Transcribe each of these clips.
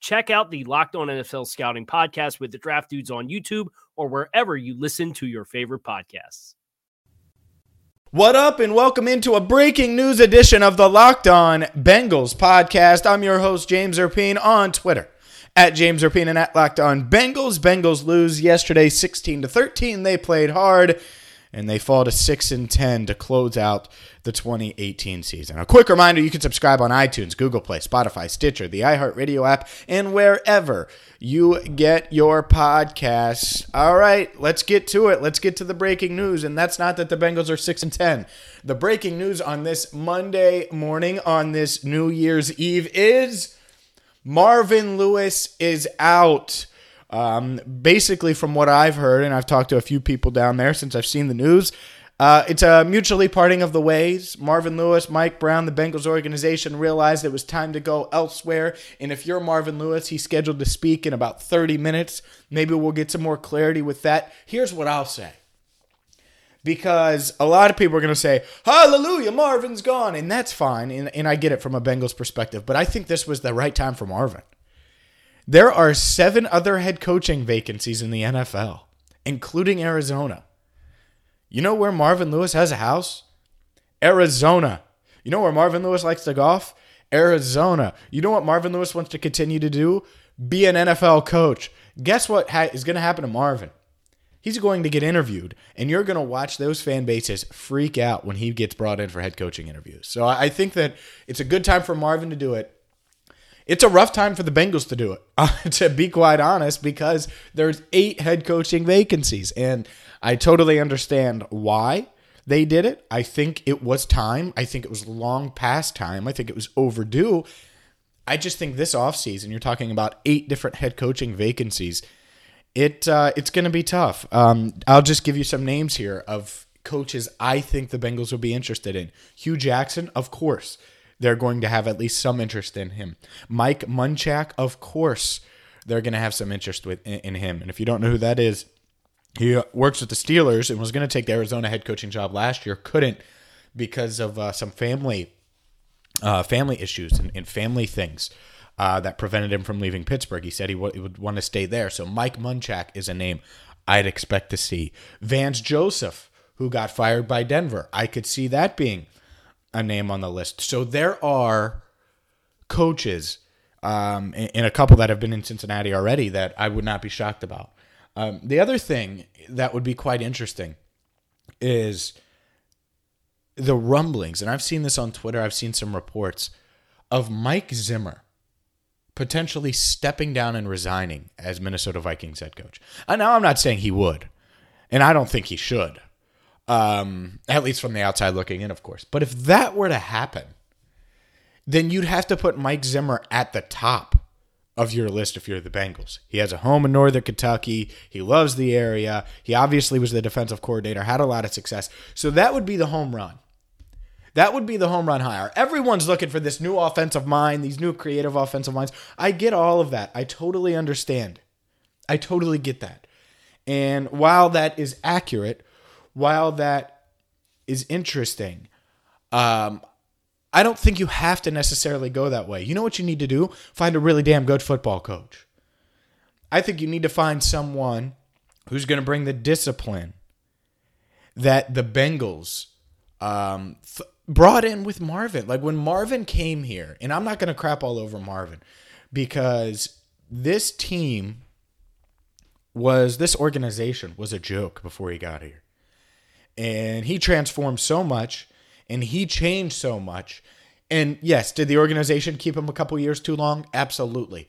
Check out the Locked On NFL Scouting podcast with the draft dudes on YouTube or wherever you listen to your favorite podcasts. What up, and welcome into a breaking news edition of the Locked On Bengals podcast. I'm your host, James Rapien, on Twitter at James Rapien and at Locked On Bengals. Bengals lose yesterday 16 to 13. They played hard and they fall to 6 and 10 to close out the 2018 season. A quick reminder you can subscribe on iTunes, Google Play, Spotify, Stitcher, the iHeartRadio app, and wherever you get your podcasts. All right, let's get to it. Let's get to the breaking news. And that's not that the Bengals are 6 and 10. The breaking news on this Monday morning, on this New Year's Eve, is Marvin Lewis is out. Um, basically, from what I've heard, and I've talked to a few people down there since I've seen the news, uh, it's a mutually parting of the ways. Marvin Lewis, Mike Brown, the Bengals organization realized it was time to go elsewhere. And if you're Marvin Lewis, he's scheduled to speak in about 30 minutes. Maybe we'll get some more clarity with that. Here's what I'll say because a lot of people are going to say, Hallelujah, Marvin's gone. And that's fine. And, and I get it from a Bengals perspective. But I think this was the right time for Marvin. There are seven other head coaching vacancies in the NFL, including Arizona. You know where Marvin Lewis has a house? Arizona. You know where Marvin Lewis likes to golf? Arizona. You know what Marvin Lewis wants to continue to do? Be an NFL coach. Guess what ha- is going to happen to Marvin? He's going to get interviewed, and you're going to watch those fan bases freak out when he gets brought in for head coaching interviews. So I think that it's a good time for Marvin to do it. It's a rough time for the Bengals to do it, uh, to be quite honest, because there's eight head coaching vacancies, and I totally understand why they did it. I think it was time. I think it was long past time. I think it was overdue. I just think this offseason, you're talking about eight different head coaching vacancies it uh, it's going to be tough. Um, I'll just give you some names here of coaches I think the Bengals will be interested in. Hue Jackson, of course, they're going to have at least some interest in him. Mike Munchak, of course, they're going to have some interest with in, him. And if you don't know who that is, he works with the Steelers and was going to take the Arizona head coaching job last year, couldn't because of uh, some family uh, family issues and, and family things uh, that prevented him from leaving Pittsburgh. He said he, w- he would want to stay there. So Mike Munchak is a name I'd expect to see. Vance Joseph, who got fired by Denver, I could see that being a name on the list. So there are coaches, um, a couple that have been in Cincinnati already that I would not be shocked about. Um, the other thing that would be quite interesting is the rumblings, and I've seen this on Twitter, I've seen some reports of Mike Zimmer potentially stepping down and resigning as Minnesota Vikings head coach. And now I'm not saying he would, and I don't think he should, um, at least from the outside looking in, of course. But if that were to happen, then you'd have to put Mike Zimmer at the top of your list if you're the Bengals. He has a home in Northern Kentucky. He loves the area. He obviously was the defensive coordinator, had a lot of success. So that would be the home run. That would be the home run hire. Everyone's looking for this new offensive mind, these new creative offensive minds. I get all of that. I totally understand. I totally get that. And while that is accurate, while that is interesting, um, I don't think you have to necessarily go that way. You know what you need to do? Find a really damn good football coach. I think you need to find someone who's going to bring the discipline that the Bengals um, th- brought in with Marvin. Like when Marvin came here, and I'm not going to crap all over Marvin because this team was, this organization was a joke before he got here. And he transformed so much and he changed so much. And yes, did the organization keep him a couple years too long? Absolutely.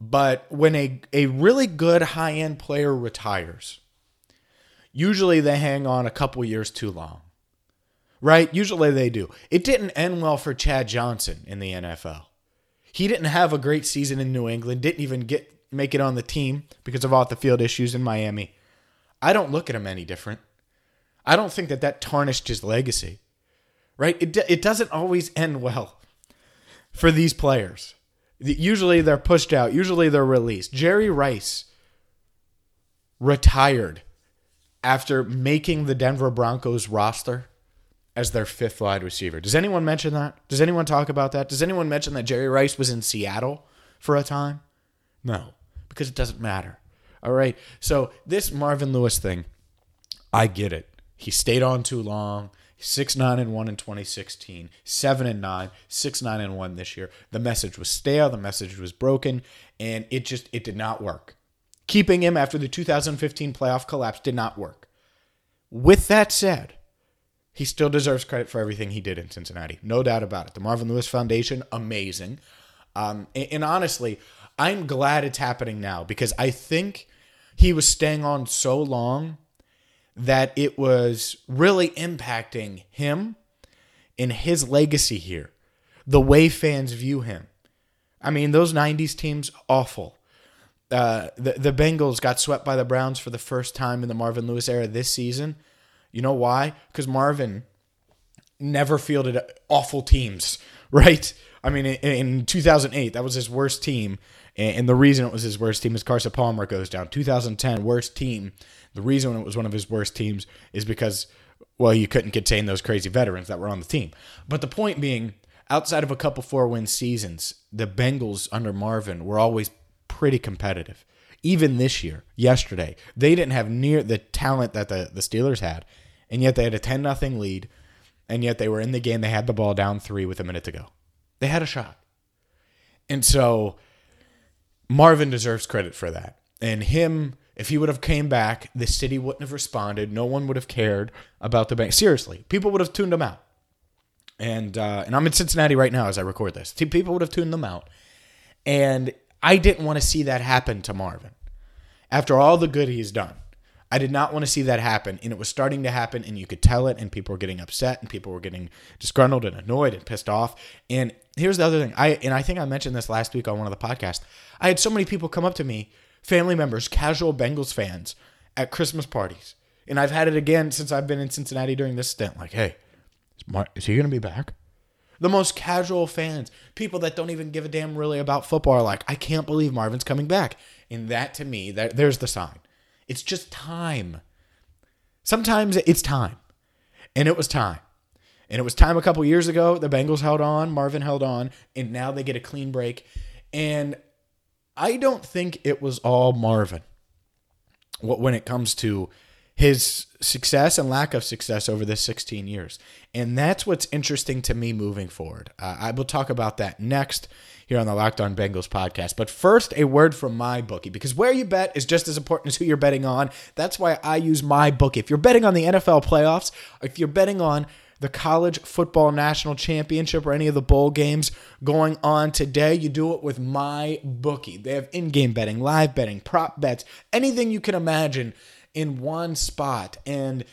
But when a, a really good high end player retires, usually they hang on a couple years too long. Right? Usually they do. It didn't end well for Chad Johnson in the NFL. He didn't have a great season in New England, didn't even get make it on the team because of off the field issues in Miami. I don't look at him any different. I don't think that that tarnished his legacy. Right? It it doesn't always end well for these players. Usually they're pushed out, usually they're released. Jerry Rice retired after making the Denver Broncos roster as their fifth wide receiver. Does anyone mention that? Does anyone talk about that? Does anyone mention that Jerry Rice was in Seattle for a time? No, because it doesn't matter. All right. So this Marvin Lewis thing, I get it. He stayed on too long. Six nine and one in 2016, seven and nine, six nine and one this year. The message was stale. The message was broken, and it just it did not work. Keeping him after the 2015 playoff collapse did not work. With that said, he still deserves credit for everything he did in Cincinnati, no doubt about it. The Marvin Lewis Foundation, amazing. Um, and, and honestly, I'm glad it's happening now because I think he was staying on so long that it was really impacting him and his legacy here, the way fans view him. I mean, those 90s teams, awful. Uh, the, the Bengals got swept by the Browns for the first time in the Marvin Lewis era this season. You know why? Because Marvin never fielded awful teams, right? I mean, in, in 2008, that was his worst team. And the reason it was his worst team is Carson Palmer goes down. 2010, worst team. The reason it was one of his worst teams is because, well, you couldn't contain those crazy veterans that were on the team. But the point being, outside of a couple four win seasons, the Bengals under Marvin were always pretty competitive. Even this year, yesterday, they didn't have near the talent that the, the Steelers had, and yet they had a 10 nothing lead, and yet they were in the game. They had the ball down three with a minute to go. They had a shot. And so Marvin deserves credit for that. And him, if he would have came back, the city wouldn't have responded. No one would have cared about the bank. Seriously, people would have tuned him out. And uh, and I'm in Cincinnati right now as I record this. People would have tuned them out. And I didn't want to see that happen to Marvin. After all the good he's done, I did not want to see that happen. And it was starting to happen, and you could tell it, and people were getting upset, and people were getting disgruntled and annoyed and pissed off. And here's the other thing. I and I think I mentioned this last week on one of the podcasts. I had so many people come up to me, family members, casual Bengals fans, at Christmas parties. And I've had it again since I've been in Cincinnati during this stint. Like, hey, is, Mar- is he going to be back? The most casual fans, people that don't even give a damn really about football, are like, I can't believe Marvin's coming back. And that to me, that there's the sign. It's just time. Sometimes it's time. And it was time. And it was time a couple years ago. The Bengals held on, Marvin held on, and now they get a clean break. And I don't think it was all Marvin when it comes to his success and lack of success over the 16 years. And that's what's interesting to me moving forward. Uh, I will talk about that next here on the Locked On Bengals podcast. But first, a word from my bookie because where you bet is just as important as who you're betting on. That's why I use my bookie. If you're betting on the NFL playoffs, if you're betting on the college football national championship or any of the bowl games going on today, you do it with my bookie. They have in-game betting, live betting, prop bets, anything you can imagine in one spot. And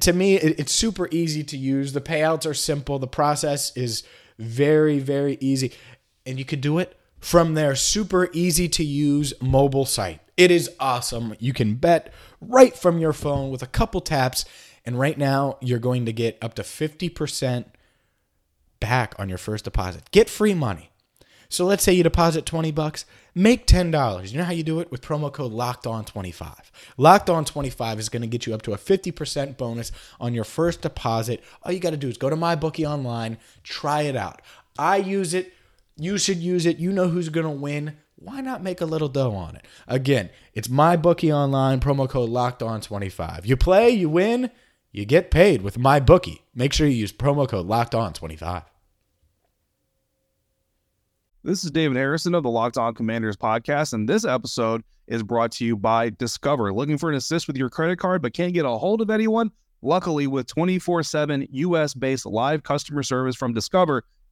to me, it's super easy to use. The payouts are simple. The process is very, very easy. And you could do it from their super easy to use mobile site. It is awesome. You can bet right from your phone with a couple taps and right now, you're going to get up to 50% back on your first deposit. Get free money. So let's say you deposit 20 bucks, make $10. You know how you do it with promo code locked on 25. Locked on 25 is going to get you up to a 50% bonus on your first deposit. All you got to do is go to my bookie online, try it out. I use it, you should use it. You know who's going to win. Why not make a little dough on it? Again, it's my bookie online, promo code locked on 25. You play, you win you get paid with my bookie. Make sure you use promo code locked on 25. This is David Harrison of the Locked On Commanders podcast, and this episode is brought to you by Discover. Looking for an assist with your credit card but can't get a hold of anyone? Luckily, with 24 7 US based live customer service from Discover,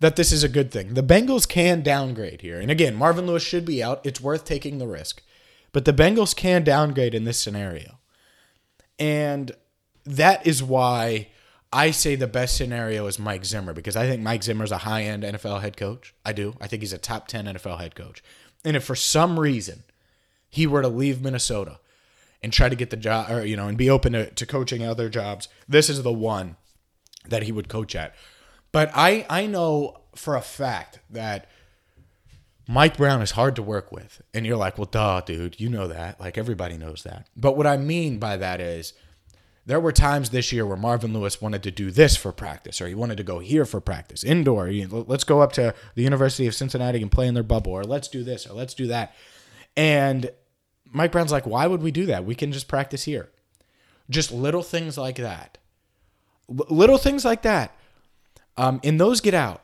that this is a good thing. The Bengals can downgrade here. And again, Marvin Lewis should be out. It's worth taking the risk. But the Bengals can downgrade in this scenario. And that is why I say the best scenario is Mike Zimmer because I think Mike Zimmer is a high end NFL head coach. I do. I think he's a top 10 NFL head coach. And if for some reason he were to leave Minnesota and try to get the job or, you know, and be open to, to coaching other jobs, this is the one that he would coach at. But I, I know for a fact that Mike Brown is hard to work with. And you're like, well, duh, dude, you know that. Like everybody knows that. But what I mean by that is there were times this year where Marvin Lewis wanted to do this for practice, or he wanted to go here for practice, indoor. Let's go up to the University of Cincinnati and play in their bubble, or let's do this, or let's do that. And Mike Brown's like, why would we do that? We can just practice here. Just little things like that. L- little things like that. Um, and those get out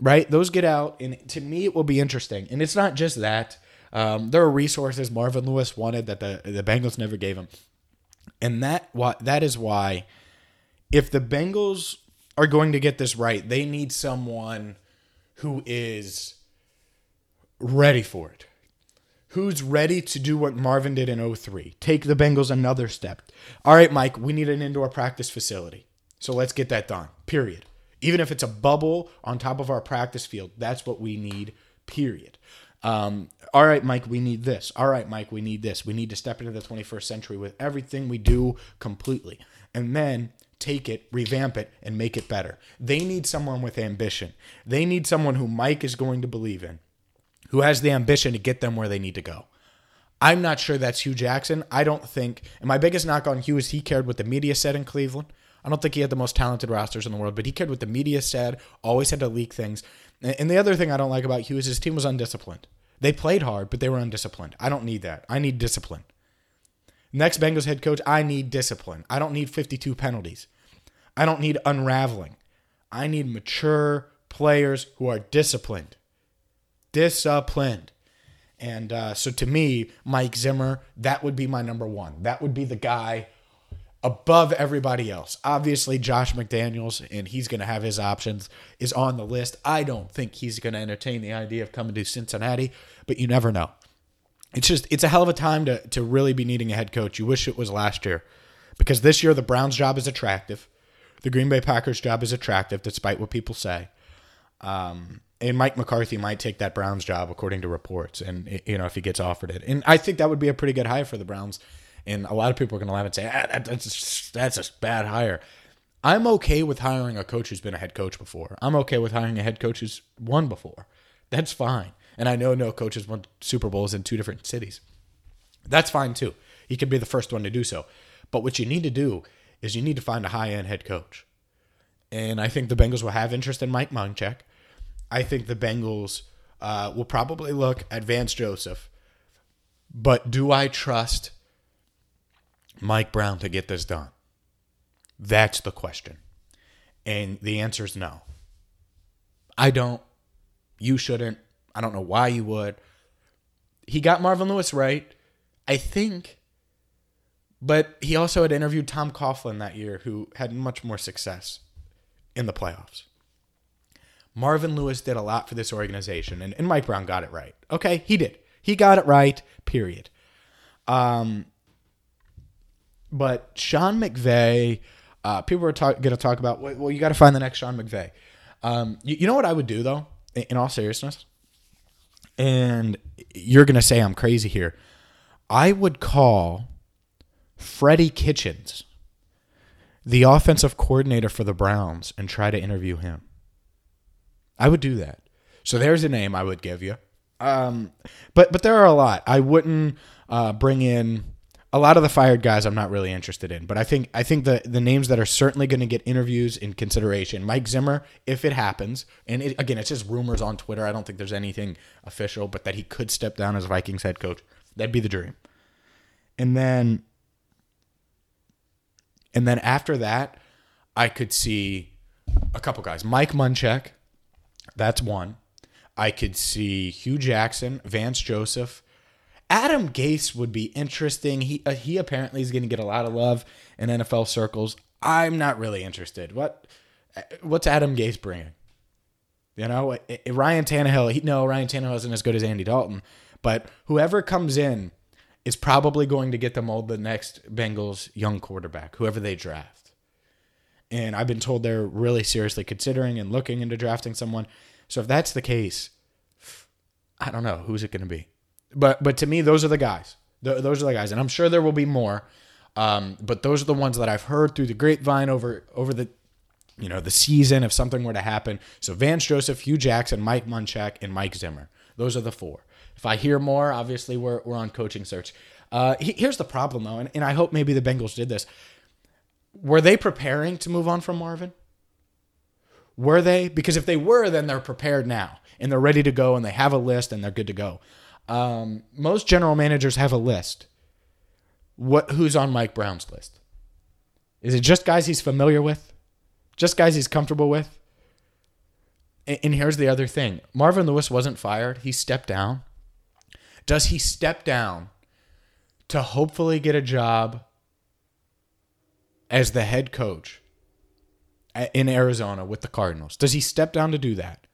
right? Those get out, and to me, it will be interesting. And it's not just that. Um, there are resources Marvin Lewis wanted that the the Bengals never gave him, and that what that is why, if the Bengals are going to get this right, they need someone who is ready for it. Who's ready to do what Marvin did in 03? Take the Bengals another step. All right, Mike, we need an indoor practice facility. So let's get that done. Period. Even if it's a bubble on top of our practice field, that's what we need, period. Um, all right, Mike, we need this. All right, Mike, we need this. We need to step into the 21st century with everything we do completely. And then take it, revamp it, and make it better. They need someone with ambition. They need someone who Mike is going to believe in, who has the ambition to get them where they need to go. I'm not sure that's Hue Jackson. I don't think, and my biggest knock on Hue is he cared what the media said in Cleveland. I don't think he had the most talented rosters in the world, but he cared what the media said, always had to leak things. And the other thing I don't like about Hue is his team was undisciplined. They played hard, but they were undisciplined. I don't need that. I need discipline. Next Bengals head coach, I need discipline. I don't need 52 penalties. I don't need unraveling. I need mature players who are disciplined. Disciplined. And uh, so to me, Mike Zimmer, that would be my number one. That would be the guy above everybody else. Obviously, Josh McDaniels, and he's going to have his options, is on the list. I don't think he's going to entertain the idea of coming to Cincinnati, but you never know. It's just, it's a hell of a time to, to really be needing a head coach. You wish it was last year because this year the Browns' job is attractive. The Green Bay Packers' job is attractive, despite what people say. Um, and Mike McCarthy might take that Browns job, according to reports, and you know if he gets offered it. And I think that would be a pretty good hire for the Browns and a lot of people are going to laugh and say, ah, that's, that's a bad hire. I'm okay with hiring a coach who's been a head coach before. I'm okay with hiring a head coach who's won before. That's fine. And I know no coaches won Super Bowls in two different cities. That's fine too. He could be the first one to do so. But what you need to do is you need to find a high end head coach. And I think the Bengals will have interest in Mike Munchak. I think the Bengals uh, will probably look at Vance Joseph. But do I trust Mike Brown to get this done? That's the question. And the answer is no. I don't. You shouldn't. I don't know why you would. He got Marvin Lewis right, I think. But he also had interviewed Tom Coughlin that year, who had much more success in the playoffs. Marvin Lewis did a lot for this organization, and, and Mike Brown got it right. Okay, he did. He got it right, period. Um, but Sean McVay, uh, people are talk, going to talk about, well, you got to find the next Sean McVay. Um, you, you know what I would do, though, in, in all seriousness? And you're going to say I'm crazy here. I would call Freddie Kitchens, the offensive coordinator for the Browns, and try to interview him. I would do that. So there's a name I would give you. Um, but but there are a lot. I wouldn't uh, bring in a lot of the fired guys I'm not really interested in, but I think I think the the names that are certainly going to get interviews in consideration. Mike Zimmer, if it happens, and it, again, it's just rumors on Twitter. I don't think there's anything official, but that he could step down as Vikings head coach. That'd be the dream. And then and then after that, I could see a couple guys. Mike Munchak, that's one. I could see Hue Jackson, Vance Joseph, Adam Gase would be interesting. He uh, he apparently is going to get a lot of love in NFL circles. I'm not really interested. What uh, what's Adam Gase bringing? You know, uh, uh, Ryan Tannehill. He, no, Ryan Tannehill isn't as good as Andy Dalton, but whoever comes in is probably going to get them all the next Bengals young quarterback, whoever they draft. And I've been told they're really seriously considering and looking into drafting someone. So if that's the case, I don't know who's it going to be. But but to me, those are the guys. those are the guys, and I'm sure there will be more. Um, but those are the ones that I've heard through the grapevine over over the you know the season if something were to happen. So Vance Joseph, Hue Jackson, Mike Munchak, and Mike Zimmer. Those are the four. If I hear more, obviously we're we're on coaching search. Uh, here's the problem though, and, and I hope maybe the Bengals did this. Were they preparing to move on from Marvin? Were they? Because if they were, then they're prepared now and they're ready to go and they have a list and they're good to go. Um, most general managers have a list. What who's on Mike Brown's list? Is it just guys he's familiar with? Just guys he's comfortable with? And, and here's the other thing. Marvin Lewis wasn't fired. He stepped down. Does he step down to hopefully get a job as the head coach in Arizona with the Cardinals? Does he step down to do that?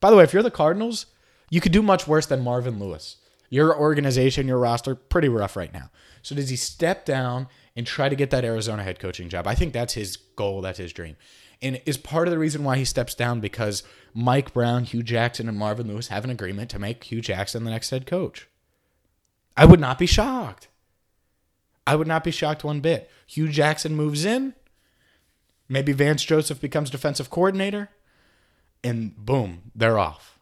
By the way, if you're the Cardinals, you could do much worse than Marvin Lewis. Your organization, your roster, pretty rough right now. So does he step down and try to get that Arizona head coaching job? I think that's his goal, that's his dream. And is part of the reason why he steps down because Mike Brown, Hue Jackson, and Marvin Lewis have an agreement to make Hue Jackson the next head coach. I would not be shocked. I would not be shocked one bit. Hue Jackson moves in. Maybe Vance Joseph becomes defensive coordinator. And boom, they're off.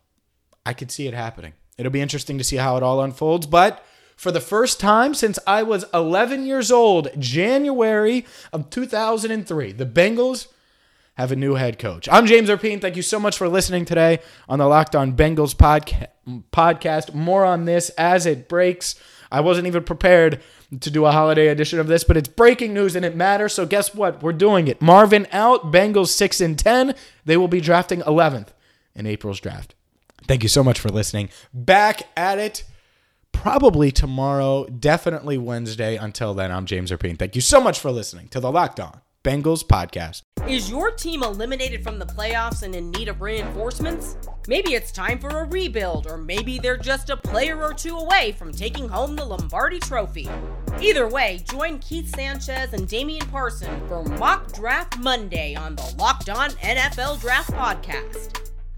I could see it happening. It'll be interesting to see how it all unfolds. But for the first time since I was 11 years old, January of 2003, the Bengals have a new head coach. I'm James Rapien. Thank you so much for listening today on the Locked On Bengals podca- podcast. More on this as it breaks. I wasn't even prepared to do a holiday edition of this, but it's breaking news and it matters. So guess what? We're doing it. Marvin out, Bengals 6 and 10. They will be drafting 11th in April's draft. Thank you so much for listening. Back at it probably tomorrow, definitely Wednesday. Until then, I'm James Rapien. Thank you so much for listening to the Locked On Bengals podcast. Is your team eliminated from the playoffs and in need of reinforcements? Maybe it's time for a rebuild, or maybe they're just a player or two away from taking home the Lombardi Trophy. Either way, join Keith Sanchez and Damian Parson for Mock Draft Monday on the Locked On NFL Draft Podcast.